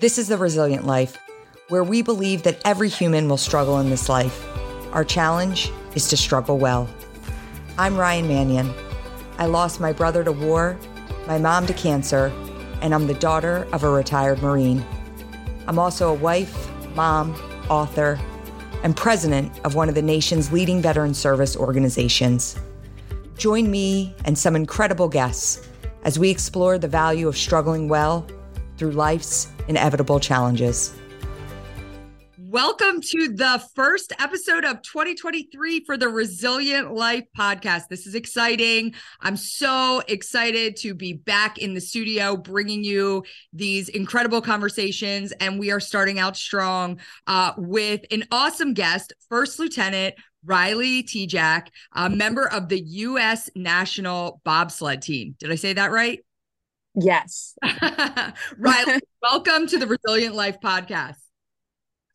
This is The Resilient Life, where we believe that every human will struggle in this life. Our challenge is to struggle well. I'm Ryan Manion. I lost my brother to war, my mom to cancer, and I'm the daughter of a retired Marine. I'm also a wife, mom, author, and president of one of the nation's leading veteran service organizations. Join me and some incredible guests as we explore the value of struggling well through life's inevitable challenges. Welcome to the first episode of 2023 for the Resilient Life podcast. This is exciting. I'm so excited to be back in the studio bringing you these incredible conversations. And we are starting out strong uh, with an awesome guest, First Lieutenant Riley Tejcek, a member of the U.S. National Bobsled Team. Did I say that right? Yes. Riley, welcome to the Resilient Life podcast.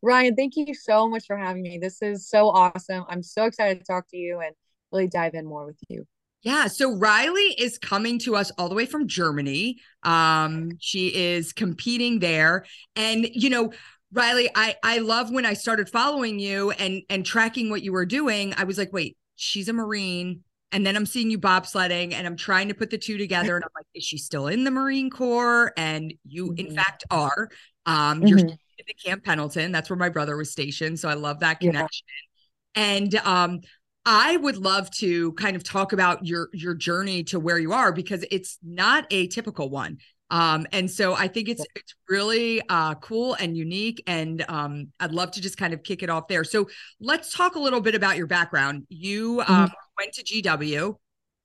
Ryan, thank you so much for having me. This is so awesome. I'm so excited to talk to you and really dive in more with you. Yeah, so Riley is coming to us all the way from Germany. Um, she is competing there, and you know, Riley, I I love when I started following you and and tracking what you were doing. I was like, wait, she's a Marine, and then I'm seeing you bobsledding, and I'm trying to put the two together, and I'm like, is she still in the Marine Corps? And you, mm-hmm. in fact, are. Um, mm-hmm. you're at Camp Pendleton. That's where my brother was stationed. So I love that connection. Yeah. And um, I would love to kind of talk about your your journey to where you are because it's not a typical one. Um, and so I think it's it's really uh, cool and unique, and um, I'd love to just kind of kick it off there. So let's talk a little bit about your background. You um, mm-hmm. Went to GW,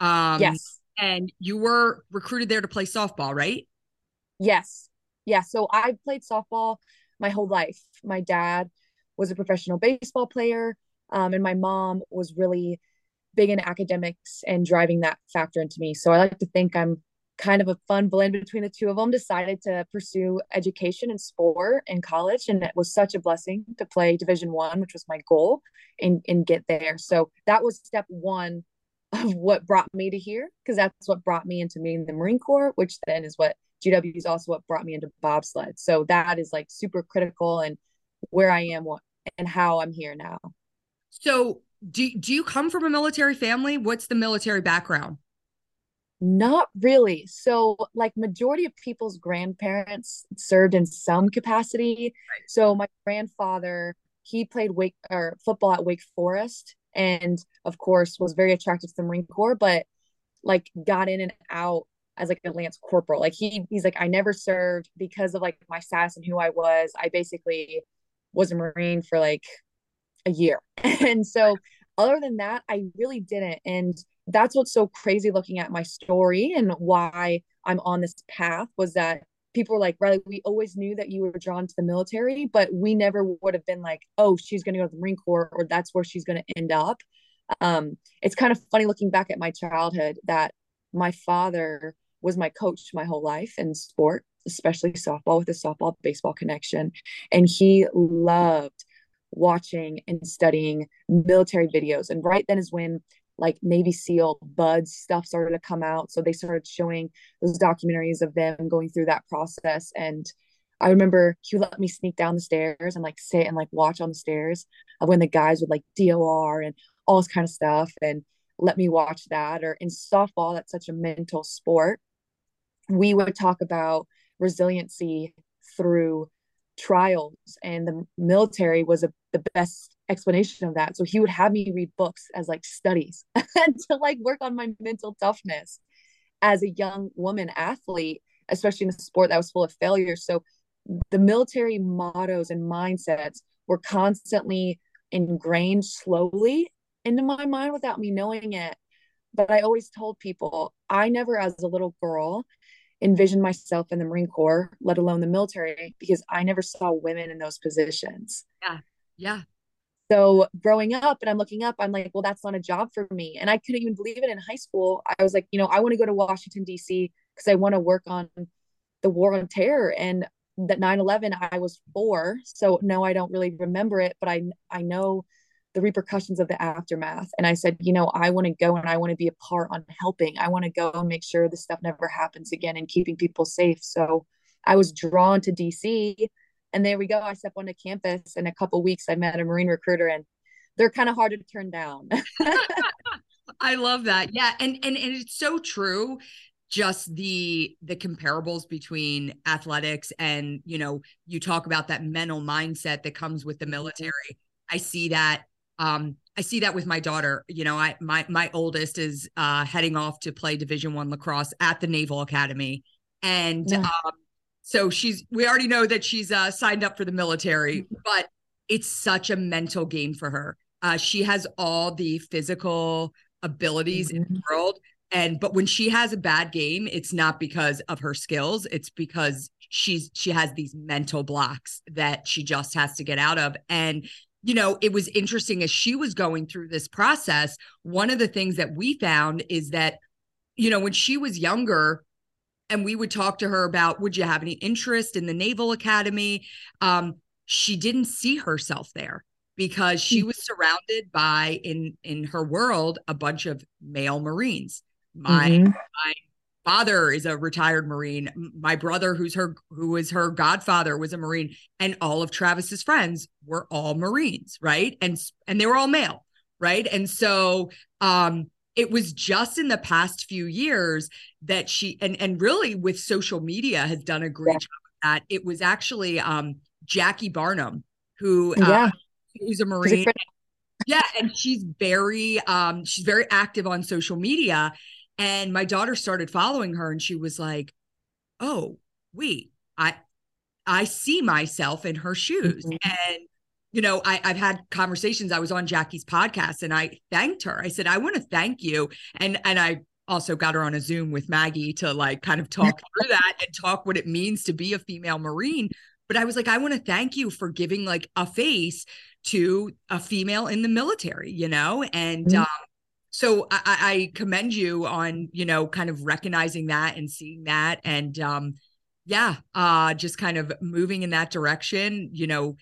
um, yes, and you were recruited there to play softball, right? Yes, yeah. So I played softball my whole life. My dad was a professional baseball player, um, and my mom was really big in academics and driving that factor into me. So I like to think I'm kind of a fun blend between the two of them. Decided to pursue education and sport in college, and it was such a blessing to play Division One, which was my goal, and and get there. So that was step one of what brought me to here, because that's what brought me into being the Marine Corps, which then is what GW is also what brought me into bobsled. So that is like super critical and where I am and how I'm here now. So do, do you come from a military family? What's the military background? Not really. So like majority of people's grandparents served in some capacity. Right. So my grandfather, he played wake or football at Wake Forest and of course was very attracted to the Marine Corps, but like got in and out as like a lance corporal like he he's like i never served because of like my status and who i was i basically was a marine for like a year and so other than that i really didn't and that's what's so crazy looking at my story and why i'm on this path was that people were like riley we always knew that you were drawn to the military but we never would have been like oh she's going to go to the marine corps or that's where she's going to end up um, it's kind of funny looking back at my childhood that my father was my coach my whole life in sport, especially softball with a softball baseball connection. And he loved watching and studying military videos. And right then is when like Navy SEAL BUD/S stuff started to come out. So they started showing those documentaries of them going through that process. And I remember he let me sneak down the stairs and like sit and like watch on the stairs of when the guys would like DOR and all this kind of stuff and let me watch that. Or in softball, that's such a mental sport we would talk about resiliency through trials and the military was a, the best explanation of that. So he would have me read books as like studies and to like work on my mental toughness as a young woman athlete especially in a sport that was full of failure. So the military mottos and mindsets were constantly ingrained slowly into my mind without me knowing it. But i always told people i never as a little girl envision myself in the Marine Corps, let alone the military, because I never saw women in those positions. Yeah. Yeah. So growing up and I'm looking up, I'm like, well, that's not a job for me. And I couldn't even believe it in high school. I was like, you know, I want to go to Washington, D.C. because I want to work on the war on terror. And that 9 11, I was four. So no, I don't really remember it, but I, I know the repercussions of the aftermath. And I said, you know, I want to go and I want to be a part on helping. I want to go and make sure this stuff never happens again and keeping people safe. So I was drawn to DC. And there we go. I step onto campus in a couple weeks. I met a Marine recruiter and they're kind of hard to turn down. I love that. Yeah. And, and and it's so true. Just the the comparables between athletics and you know, you talk about that mental mindset that comes with the mm-hmm. military. I see that um I see that with my daughter. You know, I my my oldest is uh heading off to play division one lacrosse at the Naval Academy. And yeah. um so she's we already know that she's uh signed up for the military, mm-hmm. but it's such a mental game for her. Uh she has all the physical abilities mm-hmm. in the world. And but when she has a bad game, it's not because of her skills, it's because she's she has these mental blocks that she just has to get out of. And you know, it was interesting as she was going through this process. One of the things that we found is that, you know, when she was younger, and we would talk to her about, would you have any interest in the Naval Academy? Um, she didn't see herself there because she hmm. was surrounded by in in her world a bunch of male marines my mm-hmm. my father is a retired marine. My brother who's her who is her godfather was a marine. And all of travis's friends were all marines right? And and they were all male right? And so um it was just in the past few years that she and and really with social media has done a great yeah. job of that. It was actually um jackie barnum who uh, yeah. who's a Marine. yeah, and she's very um she's very active on social media. And my daughter started following her and she was like, Oh, wait, I I see myself in her shoes. Mm-hmm. And you know, I, I've had conversations. I was on Jackie's podcast and I thanked her. I said, I want to thank you. And and I also got her on a Zoom with Maggie to like kind of talk through that and talk what it means to be a female Marine. But I was like, I want to thank you for giving like a face to a female in the military, you know? And mm-hmm. um, so I, I, commend you on, you know, kind of recognizing that and seeing that. And um, yeah, uh, just kind of moving in that direction, you know,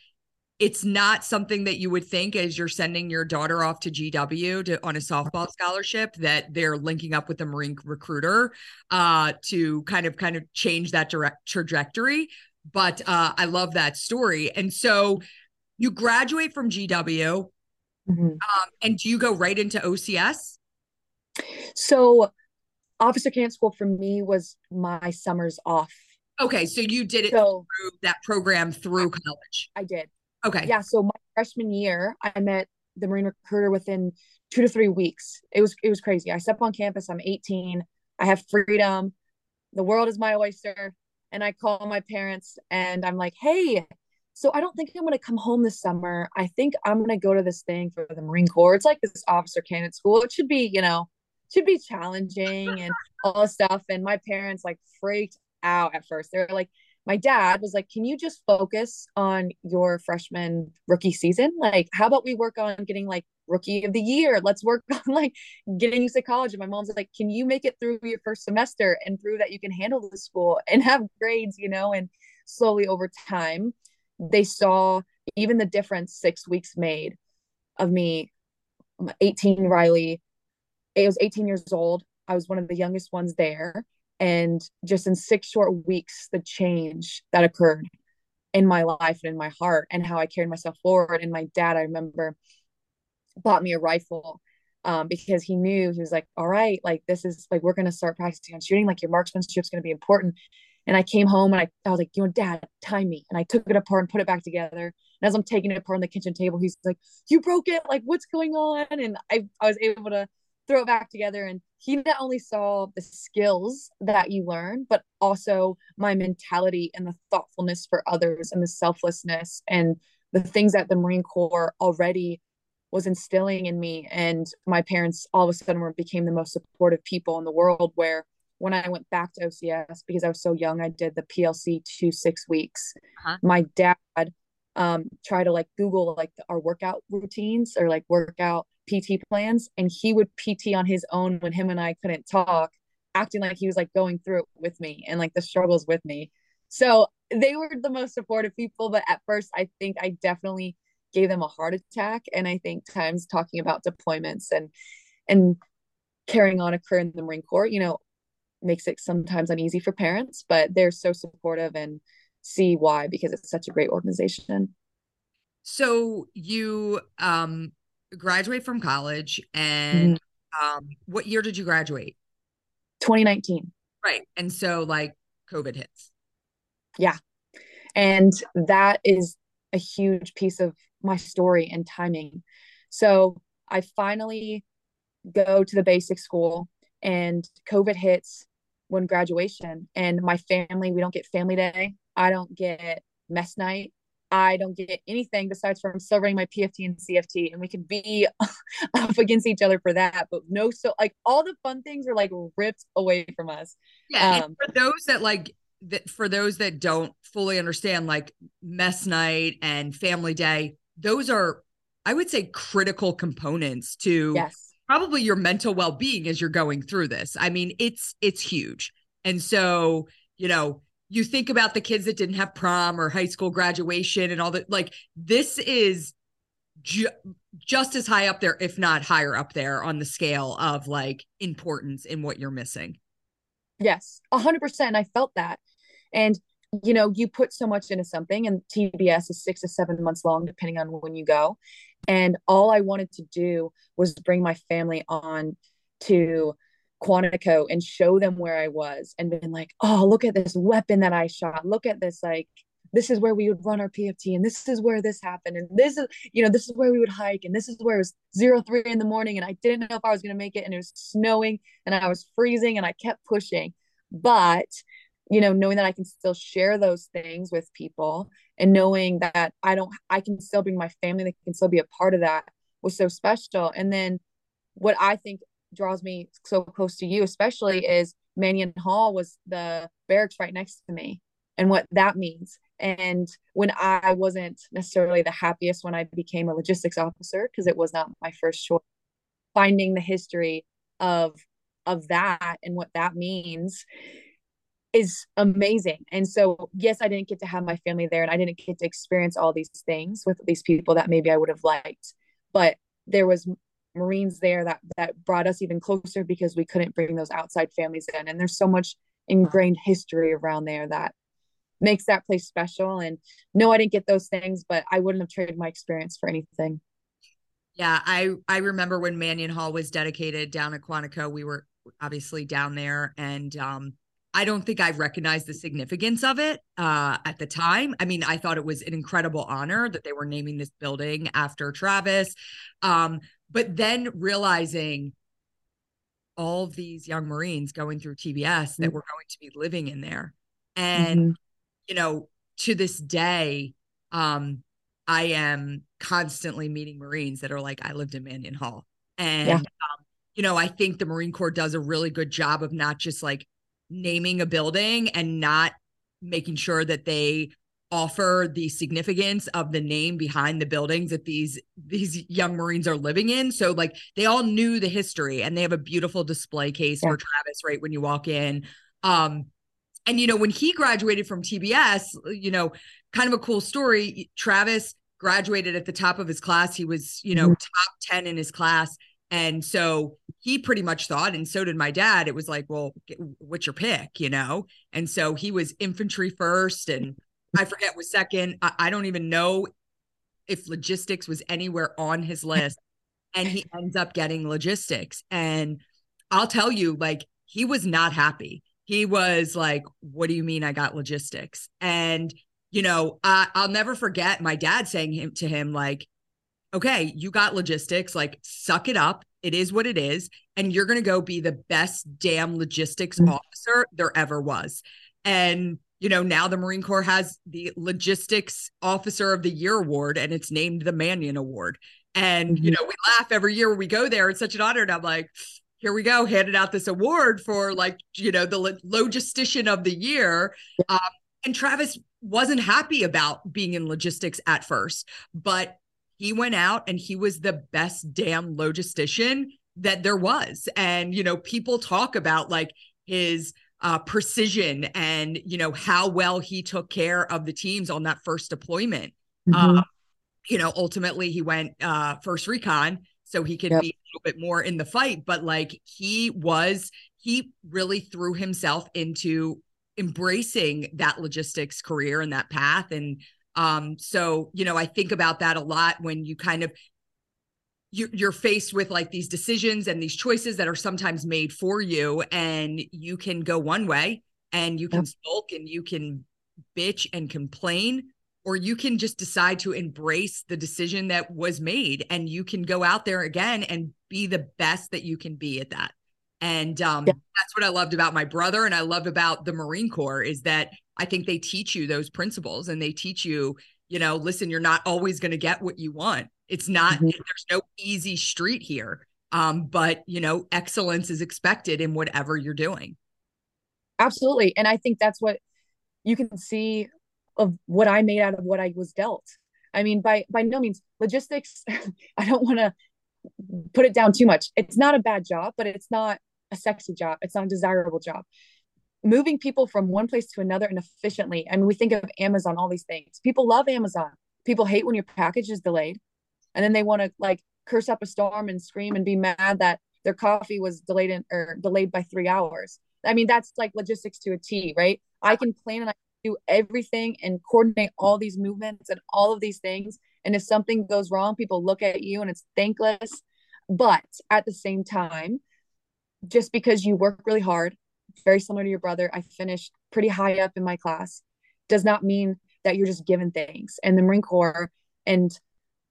it's not something that you would think as you're sending your daughter off to GW to, on a softball scholarship that they're linking up with a Marine recruiter uh, to kind of kind of change that direct trajectory. But uh, I love that story. And so you graduate from GW, mm-hmm. um, and do you go right into OCS? So, officer camp school for me was my summers off. Okay, so you did it so, through that program through college. I did. Okay. Yeah. So my freshman year, I met the Marine recruiter within two to three weeks. It was it was crazy. I step on campus. I'm 18. I have freedom. The world is my oyster. And I call my parents and I'm like, hey, so I don't think I'm going to come home this summer. I think I'm going to go to this thing for the Marine Corps. It's like this officer candidate school. It should be, you know, should be challenging and all this stuff. And my parents like freaked out at first. They're like, my dad was like, Can you just focus on your freshman rookie season? Like, how about we work on getting like rookie of the year? Let's work on like getting you to college. And my mom's like, Can you make it through your first semester and prove that you can handle the school and have grades, you know? And slowly over time, they saw even the difference six weeks made of me 18 riley it was 18 years old. I was one of the youngest ones there. And just in six short weeks the change that occurred in my life and in my heart and how i carried myself forward. And my dad i remember bought me a rifle um, because he knew he was like all right like this is like we're going to start practicing on shooting. Like your marksmanship is going to be important and I came home and I, I was like, you know, dad, time me. And I took it apart and put it back together. And as I'm taking it apart on the kitchen table, he's like, you broke it. Like, what's going on? And I, I was able to throw it back together. And he not only saw the skills that you learn, but also my mentality and the thoughtfulness for others and the selflessness and the things that the Marine Corps already was instilling in me. And my parents all of a sudden were became the most supportive people in the world where when I went back to OCS because I was so young, I did the PLC two six weeks. Uh-huh. My dad um tried to like Google like our workout routines or like workout PT plans, and he would PT on his own when him and I couldn't talk, acting like he was like going through it with me and like the struggles with me. So they were the most supportive people, but at first I think I definitely gave them a heart attack. And I think times talking about deployments and and carrying on a career in the Marine Corps, you know, makes it sometimes uneasy for parents, but they're so supportive and see why because it's such a great organization. So you um graduate from college and mm-hmm. um what year did you graduate? 2019. Right. And so like COVID hits. Yeah. And that is a huge piece of my story and timing. So I finally go to the basic school and COVID hits when graduation and my family, we don't get family day. I don't get mess night. I don't get anything besides from celebrating my PFT and CFT, and we can be up against each other for that. But no, so like all the fun things are like ripped away from us. Yeah, um, for those that like that, for those that don't fully understand, like mess night and family day, those are, I would say, critical components to yes. Probably your mental well being as you're going through this. I mean, it's it's huge, and so you know you think about the kids that didn't have prom or high school graduation and all that like this is ju- just as high up there if not higher up there on the scale of like importance in what you're missing. Yes 100% i felt that. And you know you put so much into something and tbs is six to seven months long depending on when you go and all i wanted to do was bring my family on to Quantico and show them where I was and been like, oh, look at this weapon that I shot. Look at this, like, this is where we would run our PFT and this is where this happened. And this is, you know, this is where we would hike. And this is where it was zero three in the morning. And I didn't know if I was going to make it. And it was snowing and I was freezing and I kept pushing. But, you know, knowing that I can still share those things with people and knowing that I don't, I can still bring my family, that can still be a part of that was so special. And then what I think draws me so close to you, especially, is Manion Hall was the barracks right next to me and what that means. And when I wasn't necessarily the happiest when I became a logistics officer, because it was not my first choice, finding the history of of that and what that means is amazing. And so, yes, I didn't get to have my family there and I didn't get to experience all these things with these people that maybe I would have liked. But there was Marines there that that brought us even closer because we couldn't bring those outside families in. And there's so much ingrained history around there that makes that place special. And no, I didn't get those things, but I wouldn't have traded my experience for anything. Yeah, I I remember when Manion Hall was dedicated down at Quantico. We were obviously down there, and um, I don't think I recognized the significance of it uh, at the time. I mean, I thought it was an incredible honor that they were naming this building after Travis. Um, but then realizing all of these young Marines going through TBS mm-hmm. that were going to be living in there. And, mm-hmm. you know, to this day, um, I am constantly meeting Marines that are like, I lived in Manion Hall. And, yeah. um, you know, I think the Marine Corps does a really good job of not just like naming a building and not making sure that they offer the significance of the name behind the buildings that these these young marines are living in so like they all knew the history and they have a beautiful display case yeah. for travis right when you walk in um and you know when he graduated from tbs you know kind of a cool story travis graduated at the top of his class he was you know mm-hmm. top 10 in his class and so he pretty much thought, and so did my dad, it was like, well, what's your pick, you know? And so he was infantry first and I forget was second. I, I don't even know if logistics was anywhere on his list. and he ends up getting logistics. And I'll tell you, like, he was not happy. He was like, What do you mean I got logistics? And, you know, I, I'll never forget my dad saying him to him, like, okay, you got logistics, like, suck it up. It is what it is. And you're going to go be the best damn logistics mm-hmm. officer there ever was. And you know, now the Marine Corps has the Logistics Officer of the Year award and it's named the Manion Award. And, mm-hmm. you know, we laugh every year when we go there. It's such an honor. And I'm like, here we go, handed out this award for like, you know, the logistician of the year. Um, and Travis wasn't happy about being in logistics at first, but he went out and he was the best damn logistician that there was. And, you know, people talk about like his uh, precision and you know how well he took care of the teams on that first deployment. Mm-hmm. Uh, you know, ultimately he went uh, first recon so he could yep. be a little bit more in the fight. But like he was, he really threw himself into embracing that logistics career and that path and um so you know i think about that a lot when you kind of you're, you're faced with like these decisions and these choices that are sometimes made for you and you can go one way and you can sulk and you can bitch and complain or you can just decide to embrace the decision that was made and you can go out there again and be the best that you can be at that and um, yeah. that's what i loved about my brother and i loved about the marine corps is that i think they teach you those principles and they teach you you know listen you're not always going to get what you want it's not mm-hmm. there's no easy street here um, but you know excellence is expected in whatever you're doing absolutely and i think that's what you can see of what I made out of what I was dealt. I mean, by by no means logistics. I don't want to put it down too much. It's not a bad job, but it's not a sexy job. It's not a desirable job. Moving people from one place to another and efficiently. I mean, we think of Amazon, all these things. People love Amazon. People hate when your package is delayed, and then they want to like curse up a storm and scream and be mad that their coffee was delayed in, or delayed by three hours. I mean, that's like logistics to a T, right? I can plan and I do everything and coordinate all these movements and all of these things. And if something goes wrong, people look at you and it's thankless. But at the same time, just because you work really hard, very similar to your brother, I finished pretty high up in my class, does not mean that you're just given things. And the Marine Corps and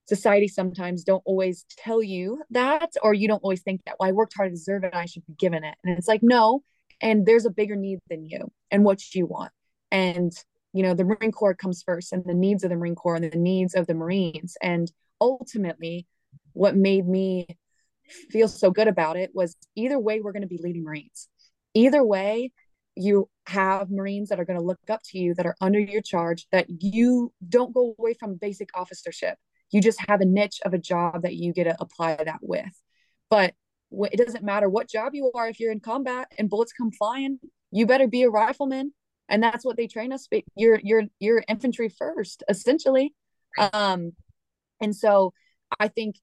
society sometimes don't always tell you that, or you don't always think that, well, I worked hard to deserve it, I should be given it. And it's like, no, and there's a bigger need than you and what you want and you know the marine corps comes first and the needs of the marine corps and the needs of the marines and ultimately what made me feel so good about it was either way we're going to be leading marines. Either way you have marines that are going to look up to you that are under your charge that you don't go away from basic officership. You just have a niche of a job that you get to apply that with. But it doesn't matter what job you are if you're in combat and bullets come flying you better be a rifleman. And that's what they train us you're you're you're infantry first essentially. Um and so i think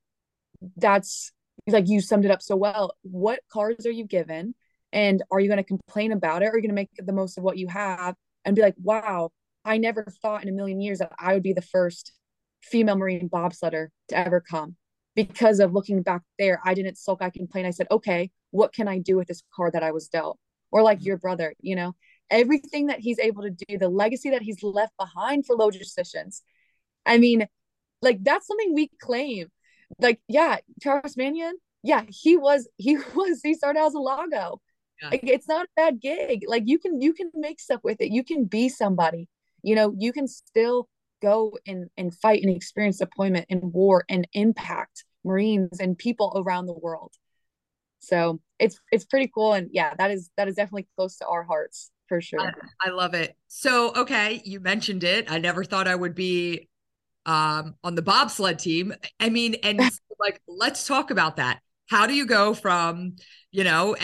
that's like you summed it up so well. What cards are you given? And are you going to complain about it? Or are you going to make the most of what you have and be like wow i never thought in a million years that i would be the first female marine bobsledder to ever come. Because of looking back there i didn't sulk i complained. I said okay what can i do with this card that i was dealt? Or like your brother you know? Everything that he's able to do, the legacy that he's left behind for logisticians. I mean, like that's something we claim. Like, yeah, Charles Manion, yeah, he was, he was, he started as a Lago. Yeah. Like, it's not a bad gig. Like you can, you can make stuff with it. You can be somebody, you know, you can still go and, and fight and experience deployment and war and impact Marines and people around the world. So it's, it's pretty cool. And yeah, that is, that is definitely close to our hearts for sure. I, I, love it. So, okay, you mentioned it. I never thought I would be um, on the bobsled team. I mean, and like, let's talk about that. How do you go from, you know,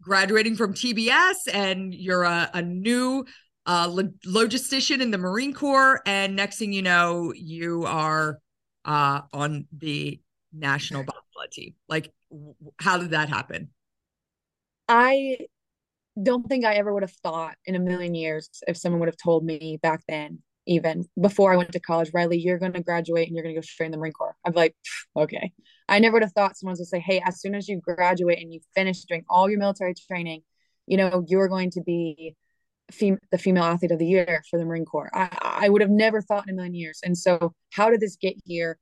graduating from TBS and you're a, a new uh, logistician in the Marine Corps, and next thing you know, you are uh, on the national bobsled team. Like, how did that happen? I don't think I ever would have thought in a million years if someone would have told me back then, even before I went to college, Riley, you're going to graduate and you're going to go straight in the Marine Corps. I'm like, okay. I never would have thought someone would say, hey, as soon as you graduate and you finish doing all your military training, you know, you're going to be fem- the female athlete of the year for the Marine Corps. I, I would have never thought in a million years. And so, how did this get here?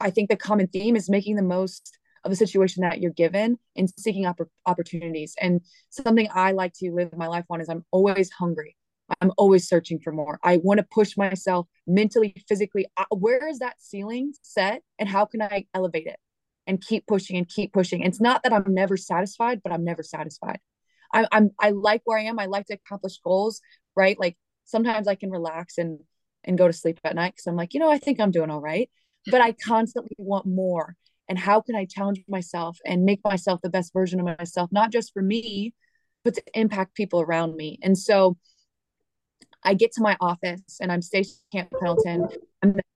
I think the common theme is making the most of the situation that you're given and seeking opp- opportunities. And something I like to live my life on is I'm always hungry. I'm always searching for more. I want to push myself mentally, physically. Where is that ceiling set and how can I elevate it and keep pushing and keep pushing? It's not that I'm never satisfied, but I'm never satisfied. I, I'm I like where I am. I like to accomplish goals, right? Like sometimes I can relax and and go to sleep at night because I'm like, you know, I think I'm doing all right. But I constantly want more and how can i challenge myself and make myself the best version of myself not just for me but to impact people around me and so i get to my office and i'm stationed camp pendleton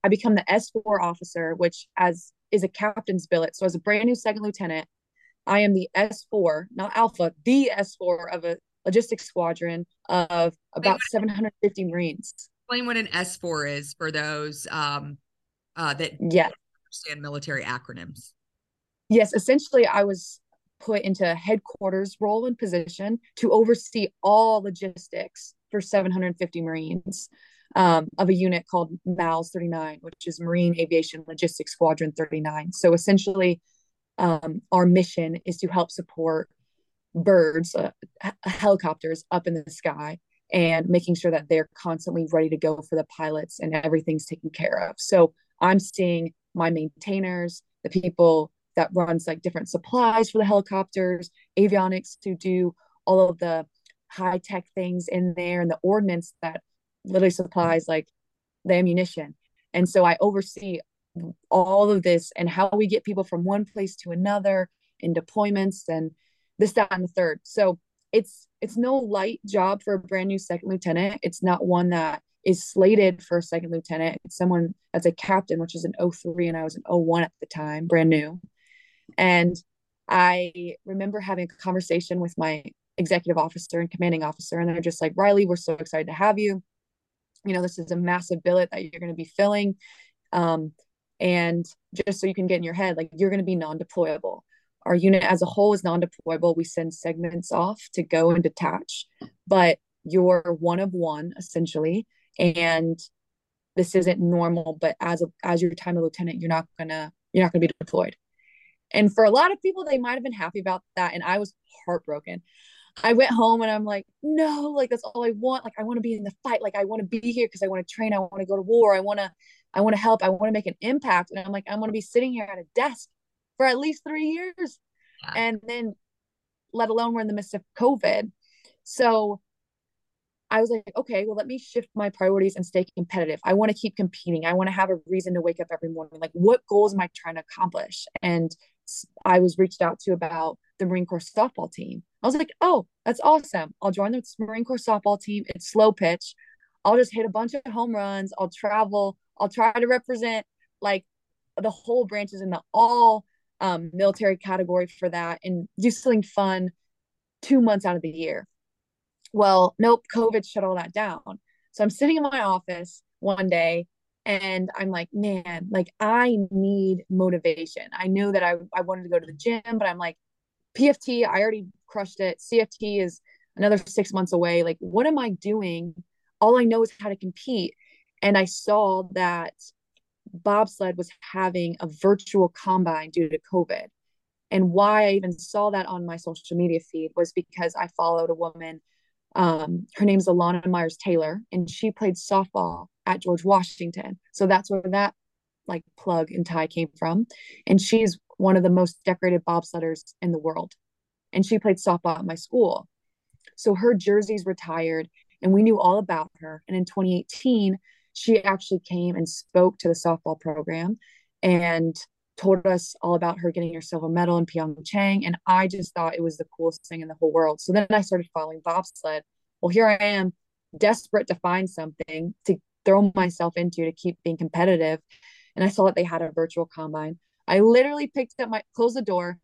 i become the s4 officer which as is a captain's billet so as a brand new second lieutenant I am the S4, not Alpha, the S4 of a logistics squadron of about 750 Marines. Explain what an S4 is for those um, uh, that yeah. understand military acronyms. Yes, essentially, I was put into a headquarters role and position to oversee all logistics for 750 Marines um, of a unit called MALS 39, which is Marine Aviation Logistics Squadron 39. So essentially, um, our mission is to help support birds, uh, helicopters up in the sky, and making sure that they're constantly ready to go for the pilots and everything's taken care of. So I'm seeing my maintainers, the people that runs like different supplies for the helicopters, avionics to do all of the high tech things in there, and the ordnance that literally supplies like the ammunition. And so I oversee all of this and how we get people from one place to another in deployments and this, that, and the third. So it's it's no light job for a brand new second lieutenant. It's not one that is slated for a second lieutenant. It's someone that's a captain, which is an 03 and I was an 01 at the time, brand new. And I remember having a conversation with my executive officer and commanding officer, and they're just like, Riley, we're so excited to have you. You know, this is a massive billet that you're going to be filling. Um, and just so you can get in your head, like you're going to be non deployable. Our unit as a whole is non deployable. We send segments off to go and detach, but you're one of one essentially. And this isn't normal, but as a, as your time of lieutenant, you're not gonna you're not gonna be deployed. And for a lot of people, they might have been happy about that. And I was heartbroken. I went home and I'm like, no, like that's all I want. Like I want to be in the fight. Like I want to be here because I want to train. I want to go to war. I want to, I want to help. I want to make an impact. And I'm like, I'm going to be sitting here at a desk for at least three years. Yeah. And then let alone we're in the midst of COVID. So I was like, okay, well, let me shift my priorities and stay competitive. I want to keep competing. I want to have a reason to wake up every morning. Like, what goals am I trying to accomplish? And I was reached out to about the Marine Corps softball team. I was like, oh, that's awesome. I'll join the Marine Corps softball team. It's slow pitch. I'll just hit a bunch of home runs. I'll travel. I'll try to represent like the whole branches in the all um, military category for that and do something fun two months out of the year. Well, nope, COVID shut all that down. So I'm sitting in my office one day and i'm like man like i need motivation i know that i, I wanted to go to the gym but i'm like pft i already crushed it. Cft is another six months away. Like what am i doing? All i know is how to compete. And i saw that bobsled was having a virtual combine due to covid. And why i even saw that on my social media feed was because i followed a woman um, her name's elana meyers taylor and she played softball at George Washington. So that's where that like plug and tie came from. And she's one of the most decorated bobsledders in the world. And she played softball at my school. So her jersey's retired and we knew all about her. And in 2018, she actually came and spoke to the softball program and told us all about her getting her silver medal in Pyeongchang. And I just thought it was the coolest thing in the whole world. So then I started following bobsled. Well, here I am, desperate to find something to throw myself into to keep being competitive. And I saw that they had a virtual combine. I literally picked up my closed the door,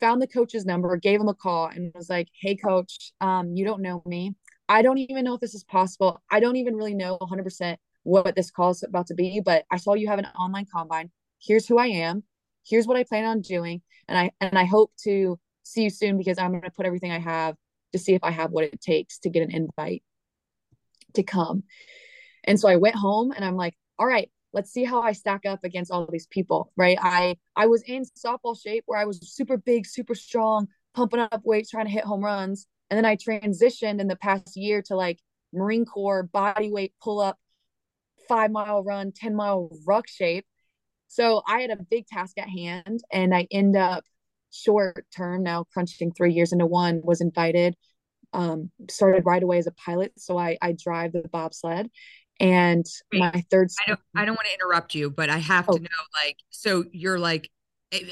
found the coach's number, gave him a call, and was like, "Hey, coach, um, you don't know me. I don't even know if this is possible. I don't even really know 100% what this call is about to be, but I saw you have an online combine. Here's who I am. Here's what I plan on doing, and I and I hope to see you soon because I'm going to put everything I have to see if I have what it takes to get an invite to come. And so I went home and I'm like, all right, let's see how I stack up against all these people, right? I I was in softball shape where I was super big, super strong, pumping up weights, trying to hit home runs. And then I transitioned in the past year to like Marine Corps body weight pull up, five mile run, 10 mile ruck shape. So I had a big task at hand and I end up short term now crunching three years into one was invited um, started right away as a pilot so I, I drive the bobsled and Wait, my third I don't I don't want to interrupt you, but I have oh. to know like so you're like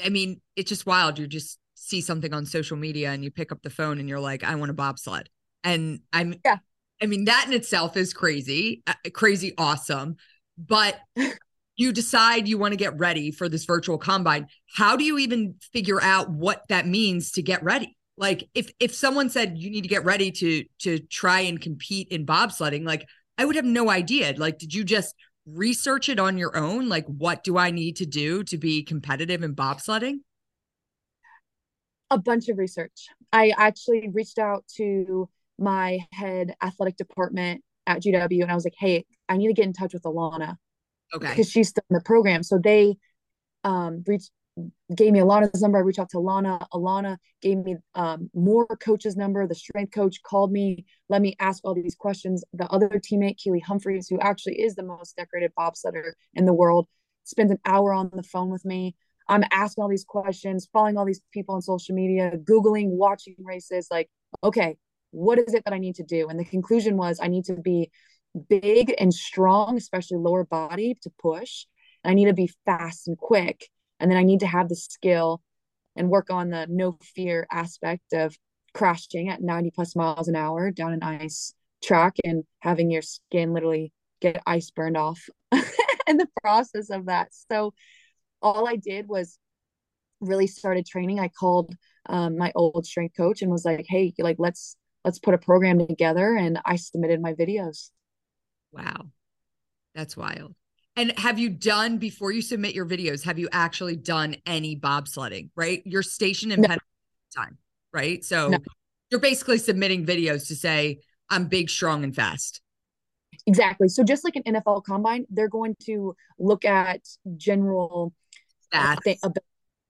I, mean, it's just wild. You just see something on social media and you pick up the phone and you're like, I want a bobsled. And I'm yeah. I mean, that in itself is crazy, uh, crazy awesome. But you decide you want to get ready for this virtual combine. How do you even figure out what that means to get ready? Like if if someone said you need to get ready to to try and compete in bobsledding, like I would have no idea. Like, did you just research it on your own? Like, what do I need to do to be competitive in bobsledding? A bunch of research. I actually reached out to my head athletic department at GW and I was like, hey, I need to get in touch with Elana. Okay. Because she's still in the program. So they um reached gave me Elana's number. I reached out to Elana. Alana gave me um, more coach's number. The strength coach called me, let me ask all these questions. The other teammate, Kaillie Humphries, who actually is the most decorated bobsledder in the world, spends an hour on the phone with me. I'm asking all these questions, following all these people on social media, Googling, watching races. Like, okay, what is it that I need to do? And the conclusion was I need to be big and strong, especially lower body to push. I need to be fast and quick and then I need to have the skill and work on the no fear aspect of crashing at 90 plus miles an hour down an ice track and having your skin literally get ice burned off in the process of that. So all I did was really started training. I called um, my old strength coach and was like, "Hey, like let's let's put a program together." And I submitted my videos. Wow, that's wild. And have you done before you submit your videos? Have you actually done any bobsledding? Right, you're stationed in no. time, right? So no. you're basically submitting videos to say I'm big, strong, and fast. Exactly. So just like an NFL combine, they're going to look at general uh, stats. Thing.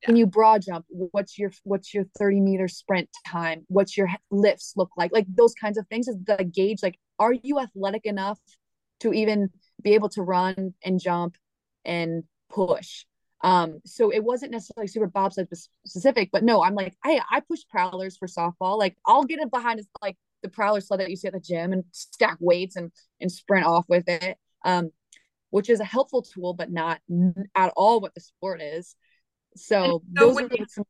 Can you broad jump? What's your what's your 30 meter sprint time? What's your lifts look like? Like those kinds of things is the gauge. Like, are you athletic enough to even be able to run and jump and push. Um, so it wasn't necessarily super bobsled specific, but no, I'm like, I I push prowlers for softball. Like I'll get it behind it's like the prowler sled that you see at the gym and stack weights and and sprint off with it. Um, which is a helpful tool, but not at all what the sport is. So, so those are you, some-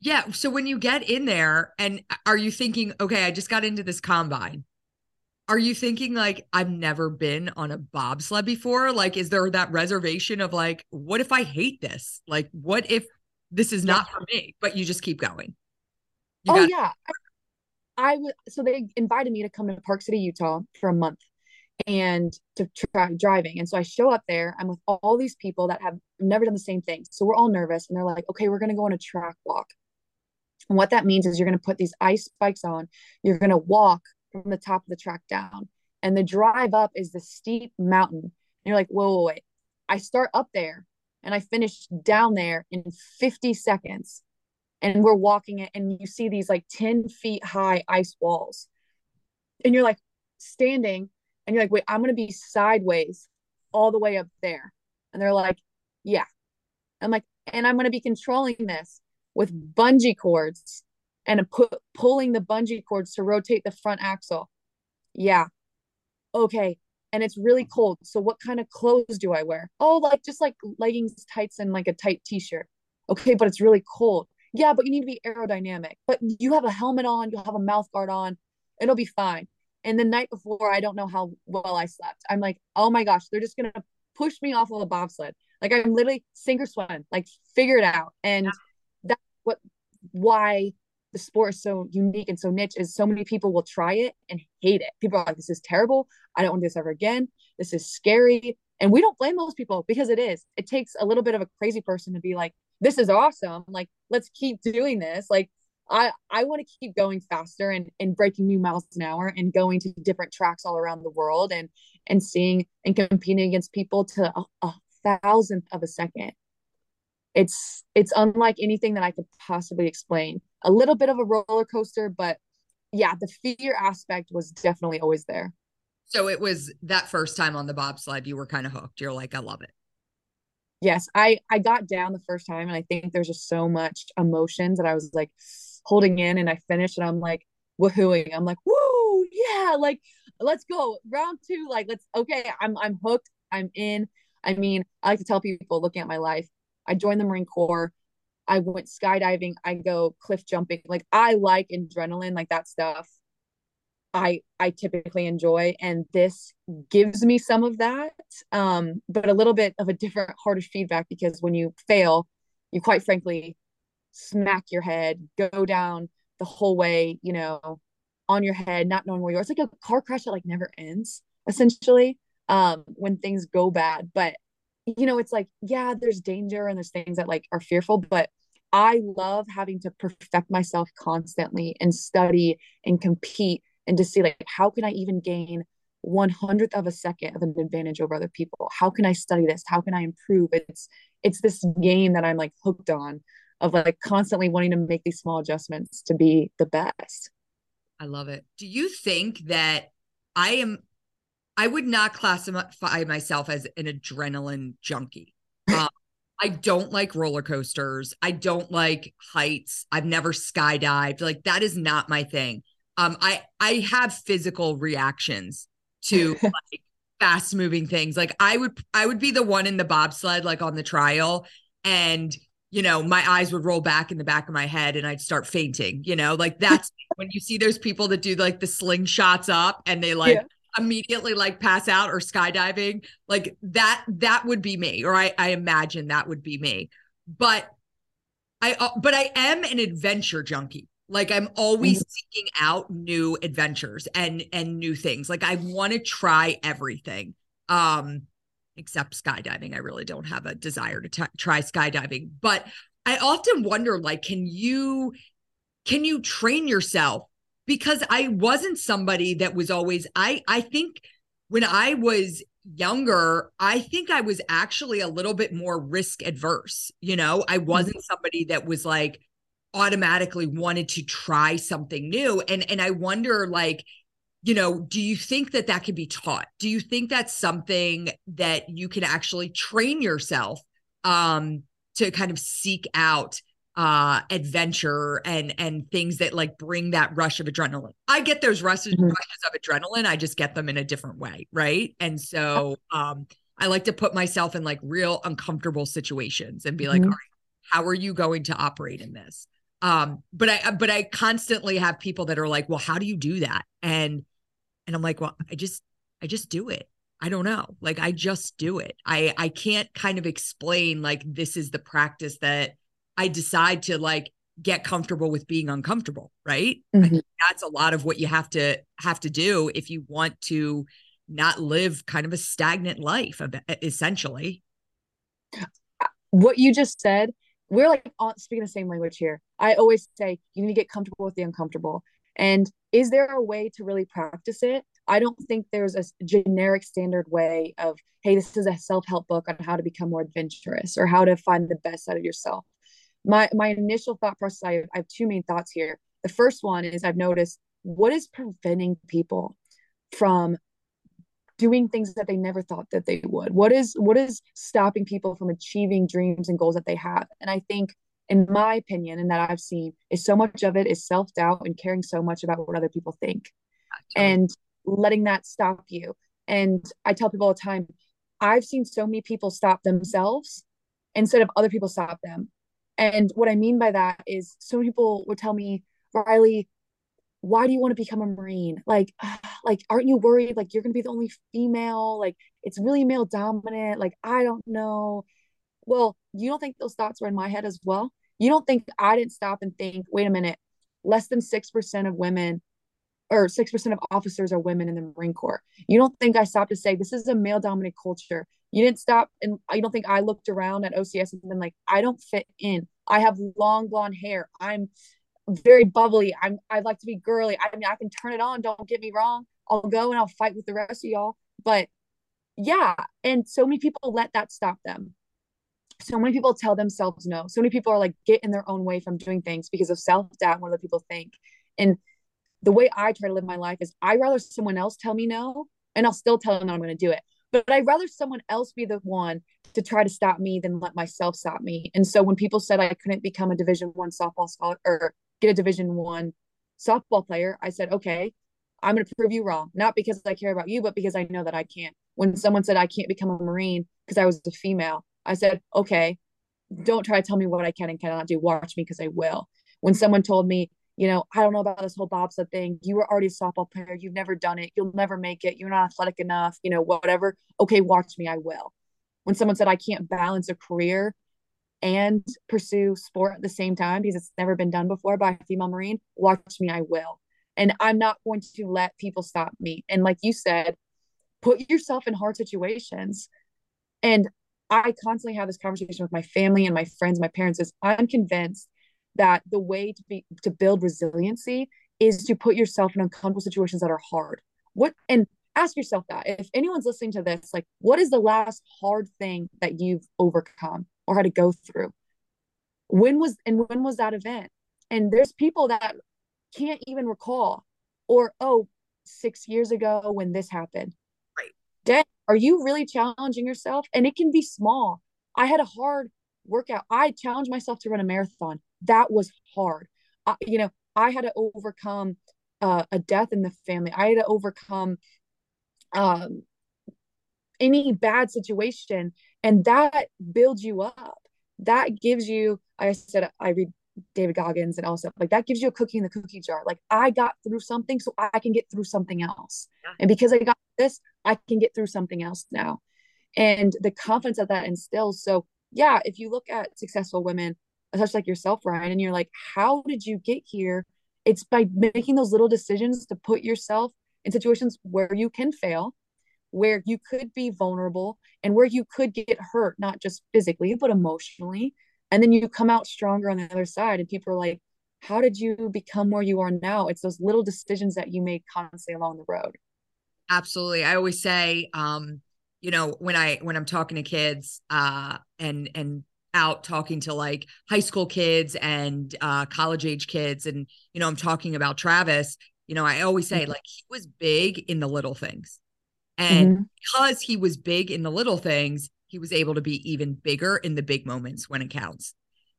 yeah. So when you get in there and are you thinking, okay, I just got into this combine are you thinking like I've never been on a bobsled before? Like, is there that reservation of like, what if I hate this? Like, what if this is not for me? But you just keep going. You oh got- yeah, I, was so they invited me to come to Park City, Utah, for a month and to try driving. And so I show up there. I'm with all these people that have never done the same thing. So we're all nervous, and they're like, "Okay, we're gonna go on a track walk." And what that means is you're gonna put these ice spikes on. You're gonna walk from the top of the track down. And the drive up is the steep mountain. And you're like, whoa, whoa, wait. I start up there and I finish down there in 50 seconds. And we're walking it, and you see these like 10 feet high ice walls. And you're like standing, and you're like, wait, I'm going to be sideways all the way up there. And they're like, yeah. I'm like, and I'm going to be controlling this with bungee cords and put pulling the bungee cords to rotate the front axle. Yeah. Okay. And it's really cold. So what kind of clothes do I wear? Oh, like just like leggings, tights, and like a tight t-shirt. Okay, but it's really cold. Yeah, but you need to be aerodynamic. But you have a helmet on, you'll have a mouth guard on. It'll be fine. And the night before, I don't know how well I slept. I'm like, oh my gosh, they're just gonna push me off of a bobsled. Like I'm literally sink or swim, like figure it out. And that's what why the sport is so unique and so niche is so many people will try it and hate it. People are like, this is terrible. I don't want to do this ever again. This is scary. And we don't blame those people because it is. It takes a little bit of a crazy person to be like, this is awesome. Like, let's keep doing this. Like, I I want to keep going faster and and breaking new miles an hour and going to different tracks all around the world and and seeing and competing against people to a, a thousandth of a second. It's it's unlike anything that I could possibly explain a little bit of a roller coaster, but yeah, the fear aspect was definitely always there. So it was that first time on the bobsled, you were kind of hooked. You're like, I love it. Yes, I I got down the first time, and I think there's just so much emotions that I was like holding in, and I finished, and I'm like woohooing. I'm like, woo, yeah, like let's go round two. Like let's okay, I'm I'm hooked. I'm in. I mean, I like to tell people looking at my life. I joined the Marine Corps. I went skydiving, I go cliff jumping. Like I like adrenaline, like that stuff. I I typically enjoy and this gives me some of that um but a little bit of a different harder feedback because when you fail you quite frankly smack your head go down the whole way you know on your head not knowing where you are it's like a car crash that like never ends essentially um when things go bad but you know it's like yeah there's danger and there's things that like are fearful but I love having to perfect myself constantly and study and compete and to see like how can I even gain one hundredth of a second of an advantage over other people? How can I study this? How can I improve? It's it's this game that I'm like hooked on of like constantly wanting to make these small adjustments to be the best. I love it. Do you think that I am I would not classify myself as an adrenaline junkie. Um, I don't like roller coasters. I don't like heights. I've never skydived. Like that is not my thing um i i have physical reactions to like fast moving things like i would i would be the one in the bobsled like on the trial and you know my eyes would roll back in the back of my head and i'd start fainting you know like that's when you see those people that do like the slingshots up and they like yeah. Immediately like pass out or skydiving like that that would be me or i i imagine that would be me but i uh, but i am an adventure junkie like I'm always mm-hmm. seeking out new adventures and and new things. Like I want to try everything. Um except skydiving. I really don't have a desire to t- try skydiving, but I often wonder like can you can you train yourself because I wasn't somebody that was always I I think when I was younger, I think I was actually a little bit more risk adverse. You know, I mm-hmm. wasn't somebody that was like automatically wanted to try something new and and i wonder like you know do you think that that can be taught do you think that's something that you can actually train yourself um to kind of seek out uh adventure and and things that like bring that rush of adrenaline i get those rushes, mm-hmm. rushes of adrenaline i just get them in a different way right and so um i like to put myself in like real uncomfortable situations and be like mm-hmm. all right how are you going to operate in this um, but I but I constantly have people that are like, well, how do you do that? And and I'm like, well, I just I just do it. I don't know. Like I just do it. I I can't kind of explain like this is the practice that I decide to like get comfortable with being uncomfortable, right? Mm-hmm. that's a lot of what you have to have to do if you want to not live kind of a stagnant life essentially. What you just said we're like speaking the same language here. I always say you need to get comfortable with the uncomfortable. And is there a way to really practice it? I don't think there's a generic standard way of, hey, this is a self-help book on how to become more adventurous or how to find the best out of yourself. My my initial thought process, I have, I have two main thoughts here. The first one is I've noticed what is preventing people from doing things that they never thought that they would? What is what is stopping people from achieving dreams and goals that they have? And i think in my opinion and that i've seen is so much of it is self-doubt and caring so much about what other people think and letting that stop you. And i tell people all the time i've seen so many people stop themselves instead of other people stop them and what i mean by that is so many people would tell me riley why do you want to become a marine? Like like aren't you worried like you're gonna be the only female? Like it's really male dominant. Like i don't know. Well you don't think those thoughts were in my head as well? You don't think i didn't stop and think wait a minute less than 6% of women or 6% of officers are women in the marine corps you don't think i stopped to say this is a male dominant culture you didn't stop and I don't think i looked around at ocs and been like i don't fit in i have long blonde hair i'm very bubbly. I'm I like to be girly. I mean, I can turn it on. Don't get me wrong. I'll go and I'll fight with the rest of y'all. But yeah, and so many people let that stop them. So many people tell themselves no. So many people are like get in their own way from doing things because of self doubt. What other people think. And the way I try to live my life is I rather someone else tell me no, and I'll still tell them that I'm going to do it. But I'd rather someone else be the one to try to stop me than let myself stop me. And so when people said I couldn't become a Division One softball scholar or get a division one softball player i said okay i'm going to prove you wrong not because i care about you but because i know that i can't when someone said i can't become a marine because i was a female i said okay don't try to tell me what i can and cannot do watch me because i will when someone told me you know, I don't know about this whole bobsled thing. You were already a softball player. You've never done it. You'll never make it. You're not athletic enough, you know, whatever. Okay, watch me. I will. When someone said I can't balance a career and pursue sport at the same time because it's never been done before by a female Marine, watch me. I will. And I'm not going to let people stop me. And like you said, put yourself in hard situations. And I constantly have this conversation with my family and my friends, my parents is I'm convinced that the way to be to build resiliency is to put yourself in uncomfortable situations that are hard. What and ask yourself that if anyone's listening to this, like what is the last hard thing that you've overcome or had to go through? When was and when was that event? And there's people that can't even recall, or oh, six years ago when this happened. Right. Dang, are you really challenging yourself? And it can be small. I had a hard workout. I challenged myself to run a marathon. That was hard. I, you know, I had to overcome uh, a death in the family. I had to overcome um, any bad situation, and that builds you up. That gives you. Like I said, I read David Goggins and all also like that gives you a cookie in the cookie jar. Like I got through something, so I can get through something else. And because I got this, I can get through something else now. And the confidence that that instills. So yeah, if you look at successful women, such like yourself, Ryan, and you're like, how did you get here? It's by making those little decisions to put yourself in situations where you can fail, where you could be vulnerable, and where you could get hurt, not just physically, but emotionally. And then you come out stronger on the other side and people are like how did you become where you are now? It's those little decisions that you made constantly along the road. Absolutely. I always say um you know when i when i'm talking to kids uh and and out talking to like high school kids and uh college age kids and you know i'm talking about travis you know i always say mm-hmm. like he was big in the little things and mm-hmm. because he was big in the little things he was able to be even bigger in the big moments when it counts.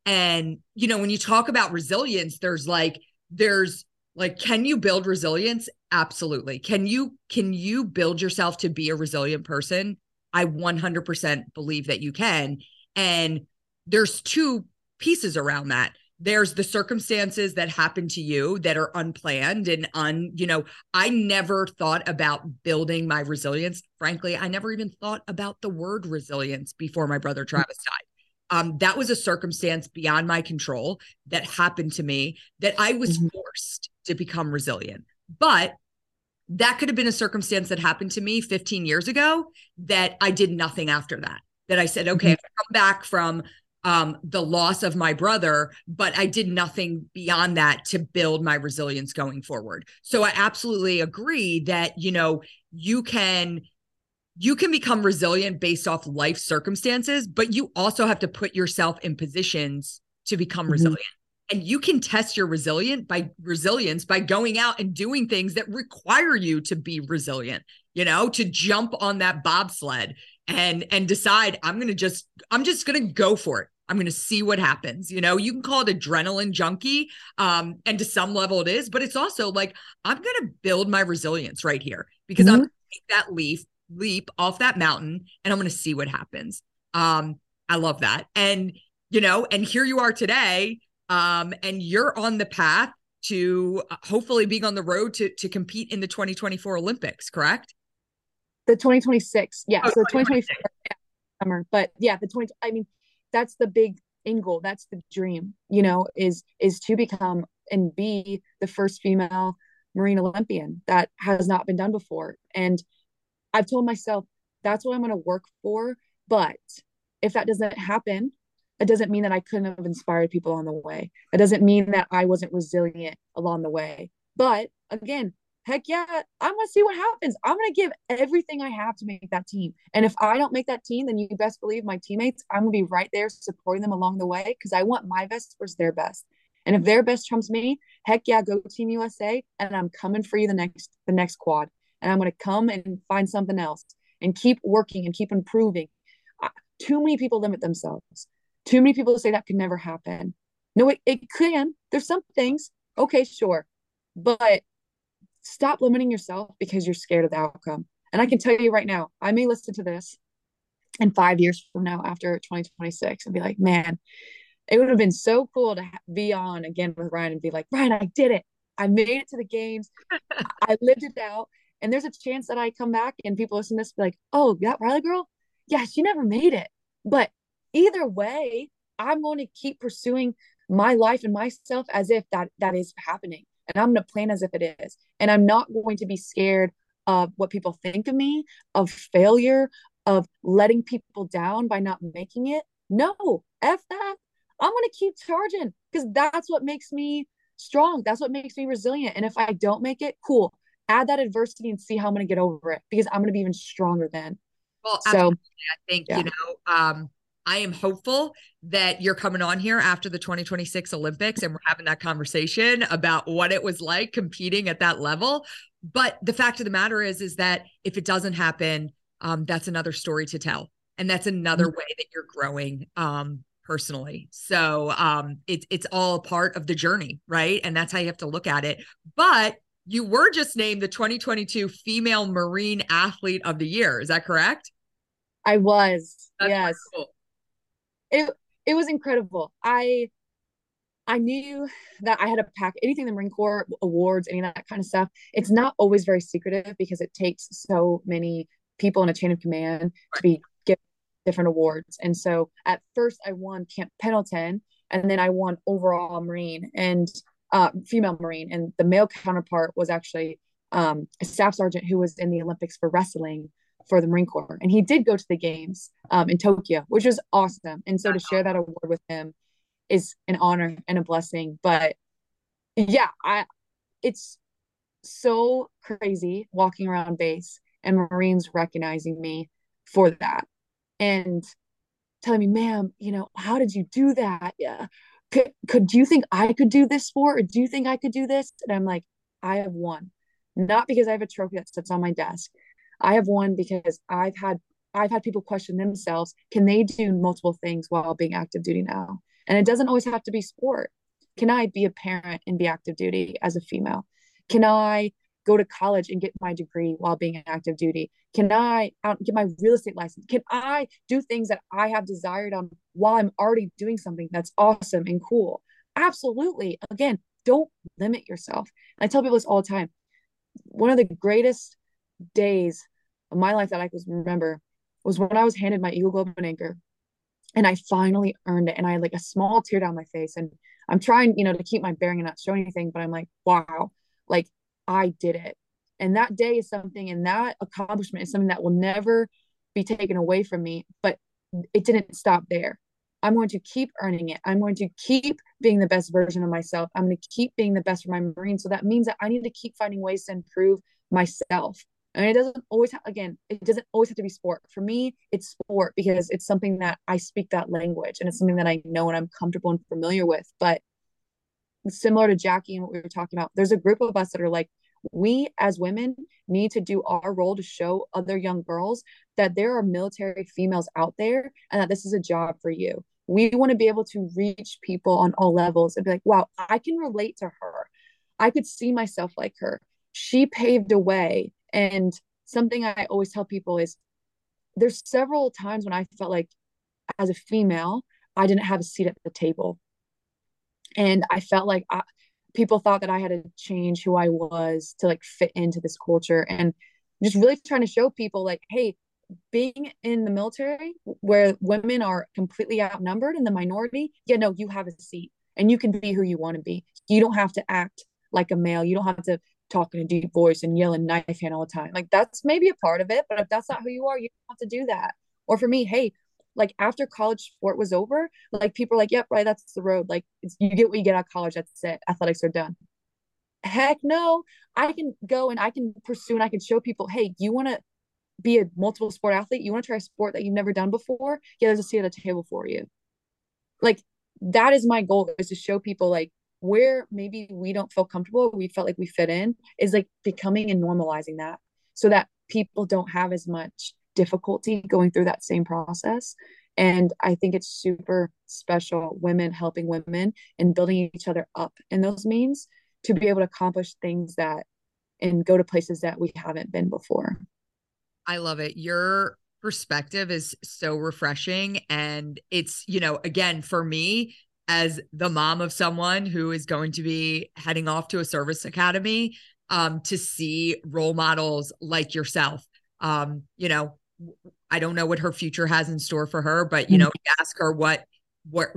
And, you know, when you talk about resilience, there's like, there's like, can you build resilience? Absolutely. Can you, can you build yourself to be a resilient person? I 100% believe that you can. And there's two pieces around that. There's the circumstances that happen to you that are unplanned and un you know i never thought about building my resilience. Frankly i never even thought about the word resilience before my brother travis died. Um, that was a circumstance beyond my control that happened to me that i was mm-hmm. forced to become resilient. But that could have been a circumstance that happened to me 15 years ago that i did nothing after that that i said okay mm-hmm. if i come back from um, the loss of my brother, but I did nothing beyond that to build my resilience going forward. So I absolutely agree that, you know, you can you can become resilient based off life circumstances, but you also have to put yourself in positions to become mm-hmm. resilient. And you can test your resilient by resilience by going out and doing things that require you to be resilient, you know, to jump on that bobsled and and decide I'm going to just I'm just going to go for it. I'm going to see what happens. You know, you can call it adrenaline junkie. Um, and to some level it is, but it's also like, I'm going to build my resilience right here because mm-hmm. I'm going to take that leap, leap off that mountain and I'm going to see what happens. Um, I love that. And, you know, and here you are today. Um, and you're on the path to uh, hopefully being on the road to, to compete in the 2024 Olympics, correct? The 2026. Yeah. Oh, so the 2024 summer, but yeah, the 20, I mean, that's the big end goal that's the dream you know is is to become and be the first female marine olympian. That has not been done before. And i've told myself that's what i'm going to work for but if that doesn't happen it doesn't mean that i couldn't have inspired people on the way. It doesn't mean that i wasn't resilient along the way. But again heck yeah, I'm gonna see what happens. I'm gonna give everything I have to make that team. And if I don't make that team, then you best believe my teammates, I'm gonna be right there supporting them along the way because I want my best versus their best. And if their best trumps me, heck yeah, go Team USA, and I'm coming for you the next the next quad. And I'm gonna come and find something else and keep working and keep improving. Too many people limit themselves. Too many people say that could never happen. No, it, it can. There's some things. Okay, sure. But stop limiting yourself because you're scared of the outcome. And I can tell you right now, I may listen to this in five years from now after 2026 and be like, man, it would have been so cool to be on again with Ryan and be like, Ryan, I did it. I made it to the games. I lived it out. And there's a chance that I come back and people listen to this be like, oh, that Riley girl? Yeah, she never made it. But either way, I'm going to keep pursuing my life and myself as if that that is happening. And I'm going to plan as if it is. And I'm not going to be scared of what people think of me, of failure, of letting people down by not making it. No, F that. I'm going to keep charging because that's what makes me strong. That's what makes me resilient. And if I don't make it, cool. Add that adversity and see how I'm going to get over it because I'm going to be even stronger then. Well, so I think, yeah. you know, um, I am hopeful that you're coming on here after the 2026 Olympics and we're having that conversation about what it was like competing at that level. But the fact of the matter is, is that if it doesn't happen, um, that's another story to tell. And that's another way that you're growing um, personally. So um, it's it's all part of the journey, right? And that's how you have to look at it. But you were just named the 2022 Female Marine Athlete of the Year. Is that correct? I was. That's yes. Cool. It it was incredible. I I knew that I had to pack anything the Marine Corps awards, any of that kind of stuff. It's not always very secretive because it takes so many people in a chain of command to be given different awards. And so at first I won Camp Pendleton and then I won overall Marine and uh, female Marine. And the male counterpart was actually um, a staff sergeant who was in the Olympics for wrestling for the Marine Corps. And he did go to the games um, in Tokyo, which was awesome. And so to share that award with him is an honor and a blessing. But yeah, I it's so crazy walking around base and Marines recognizing me for that and telling me, ma'am, you know, how did you do that? Yeah. Could, could do you think I could do this for, or do you think I could do this? And I'm like, I have won, not because I have a trophy that sits on my desk. I have won because I've had I've had people question themselves, can they do multiple things while being active duty now? And it doesn't always have to be sport. Can I be a parent and be active duty as a female? Can I go to college and get my degree while being active duty? Can I get my real estate license? Can I do things that I have desired on while I'm already doing something that's awesome and cool? Absolutely. Again, don't limit yourself. I tell people this all the time. One of the greatest days of my life that I can remember was when I was handed my Eagle Globe and Anchor and I finally earned it. And I had like a small tear down my face. And I'm trying, you know, to keep my bearing and not show anything, but I'm like, wow, like I did it. And that day is something, and that accomplishment is something that will never be taken away from me. But it didn't stop there. I'm going to keep earning it. I'm going to keep being the best version of myself. I'm going to keep being the best for my Marine. So that means that I need to keep finding ways to improve myself. And it doesn't always, have, again, it doesn't always have to be sport. For me, it's sport because it's something that I speak that language and it's something that I know and I'm comfortable and familiar with. But similar to Jackie and what we were talking about, there's a group of us that are like, we as women need to do our role to show other young girls that there are military females out there and that this is a job for you. We want to be able to reach people on all levels and be like, wow, I can relate to her. I could see myself like her. She paved a way. And something I always tell people is there's several times when I felt like as a female, I didn't have a seat at the table. And i felt like I, people thought that i had to change who i was to like fit into this culture and just really trying to show people like hey being in the military where women are completely outnumbered in the minority yeah no you have a seat and you can be who you want to be. You don't have to act like a male. You don't have to talk in a deep voice and yelling knife hand all the time like that's maybe a part of it but if that's not who you are you don't have to do that or for me hey like after college sport was over, like people are like, yep, right, that's the road. Like you get what you get out of college. That's it. Athletics are done. Heck no, I can go and I can pursue and I can show people, hey, you want to be a multiple sport athlete? You want to try a sport that you've never done before? Yeah, there's a seat at the table for you. Like that is my goal is to show people like where maybe we don't feel comfortable, we felt like we fit in, is like becoming and normalizing that so that people don't have as much difficulty going through that same process. And I think it's super special, women helping women and building each other up in those means to be able to accomplish things that and go to places that we haven't been before. I love it. Your perspective is so refreshing. And it's, you know, again, for me, as the mom of someone who is going to be heading off to a service academy um, to see role models like yourself. Um, you know, I don't know what her future has in store for her, but you know, you ask her what what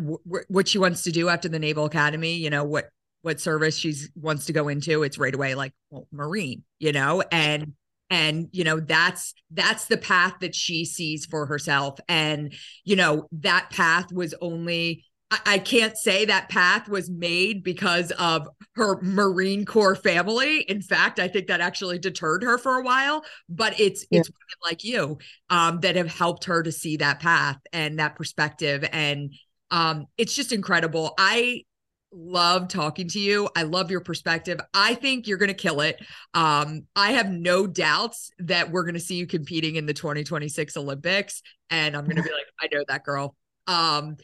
what she wants to do after the Naval Academy, you know, what what service she's wants to go into, it's right away like well, Marine, you know, and and you know that's that's the path that she sees for herself. And you know that path was only I can't say that path was made because of her Marine Corps family. In fact, I think that actually deterred her for a while. But it's yeah. it's like you um, that have helped her to see that path and that perspective, and um, it's just incredible. I love talking to you. I love your perspective. I think you're going to kill it. Um, I have no doubts that we're going to see you competing in the 2026 Olympics, and I'm going to be like, I know that girl. Um,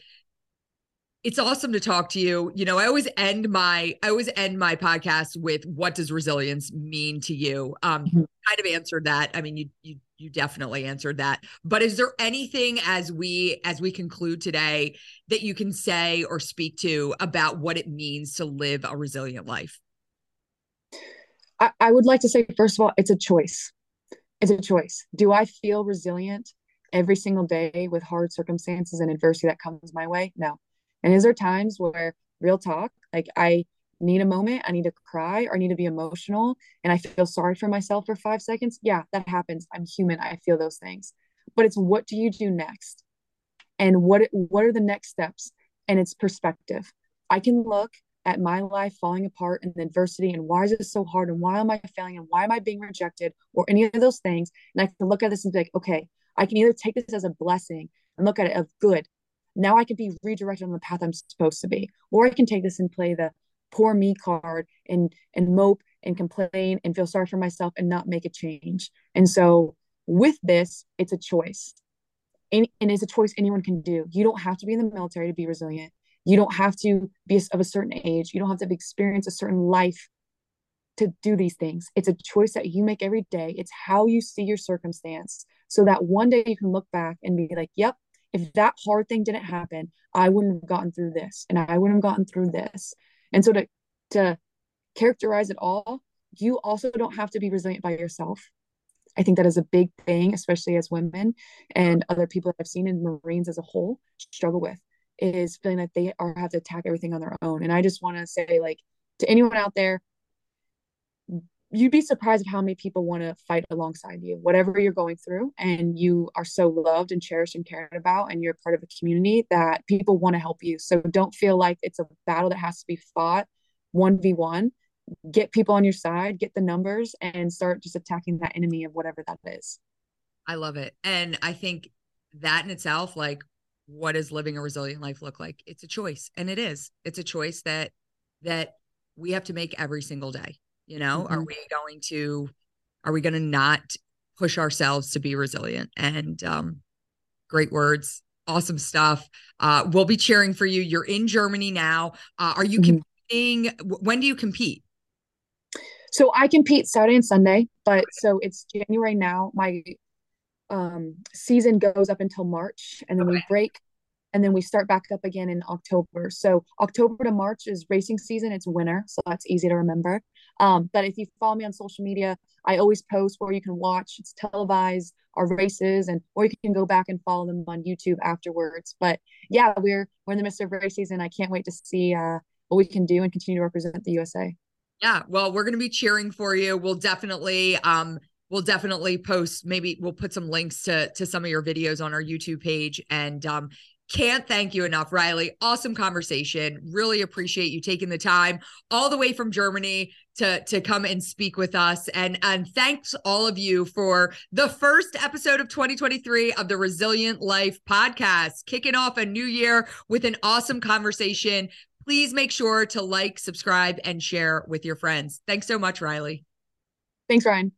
it's awesome to talk to you. You know, I always end my I always end my podcast with what does resilience mean to you? Um mm-hmm. kind of answered that. I mean, you you you definitely answered that. But is there anything as we as we conclude today that you can say or speak to about what it means to live a resilient life? I, I would like to say first of all, it's a choice. It's a choice. Do I feel resilient every single day with hard circumstances and adversity that comes my way? No. And is there times where real talk, like I need a moment, I need to cry or I need to be emotional and I feel sorry for myself for five seconds? Yeah, that happens. I'm human. I feel those things. But it's what do you do next? And what what are the next steps? And it's perspective. I can look at my life falling apart and adversity and why is it so hard and why am I failing and why am I being rejected or any of those things. And I can look at this and be like, okay, I can either take this as a blessing and look at it as good now I can be redirected on the path I'm supposed to be. Or I can take this and play the poor me card and and mope and complain and feel sorry for myself and not make a change. And so with this, it's a choice. And, and it's a choice anyone can do. You don't have to be in the military to be resilient. You don't have to be of a certain age. You don't have to experience a certain life to do these things. It's a choice that you make every day. It's how you see your circumstance so that one day you can look back and be like, yep, if that hard thing didn't happen, I wouldn't have gotten through this and I wouldn't have gotten through this. And so to to characterize it all, you also don't have to be resilient by yourself. I think that is a big thing, especially as women and other people that I've seen in Marines as a whole struggle with is feeling that they are have to attack everything on their own. And I just want to say, like, to anyone out there, you'd be surprised of how many people want to fight alongside you whatever you're going through and you are so loved and cherished and cared about and you're part of a community that people want to help you. So don't feel like it's a battle that has to be fought 1v1 get people on your side get the numbers and start just attacking that enemy of whatever that is. I love it. And i think that in itself like what does living a resilient life look like? It's a choice and it is. It's a choice that that we have to make every single day you know, mm-hmm. are we going to, are we going to not push ourselves to be resilient? And um, great words, awesome stuff. Uh, we'll be cheering for you. You're in Germany now. Uh, are you mm-hmm. competing? When do you compete? So I compete Saturday and Sunday, but so it's January now. My um, season goes up until March, and then okay. we break and then we start back up again in October. So October to March is racing season. It's winter, so that's easy to remember. Um, but if you follow me on social media, I always post where you can watch. It's televised our races, and or you can go back and follow them on YouTube afterwards. But yeah, we're we're in the midst of race season. I can't wait to see uh, what we can do and continue to represent the USA. Yeah, well, we're going to be cheering for you. We'll definitely um we'll definitely post maybe we'll put some links to to some of your videos on our youtube page and um can't thank you enough, Riley. Awesome conversation. Really appreciate you taking the time all the way from Germany to to come and speak with us. And and thanks all of you for the first episode of 2023 of the Resilient Life podcast, kicking off a new year with an awesome conversation. Please make sure to like, subscribe, and share with your friends. Thanks so much, Riley. Thanks, Ryan.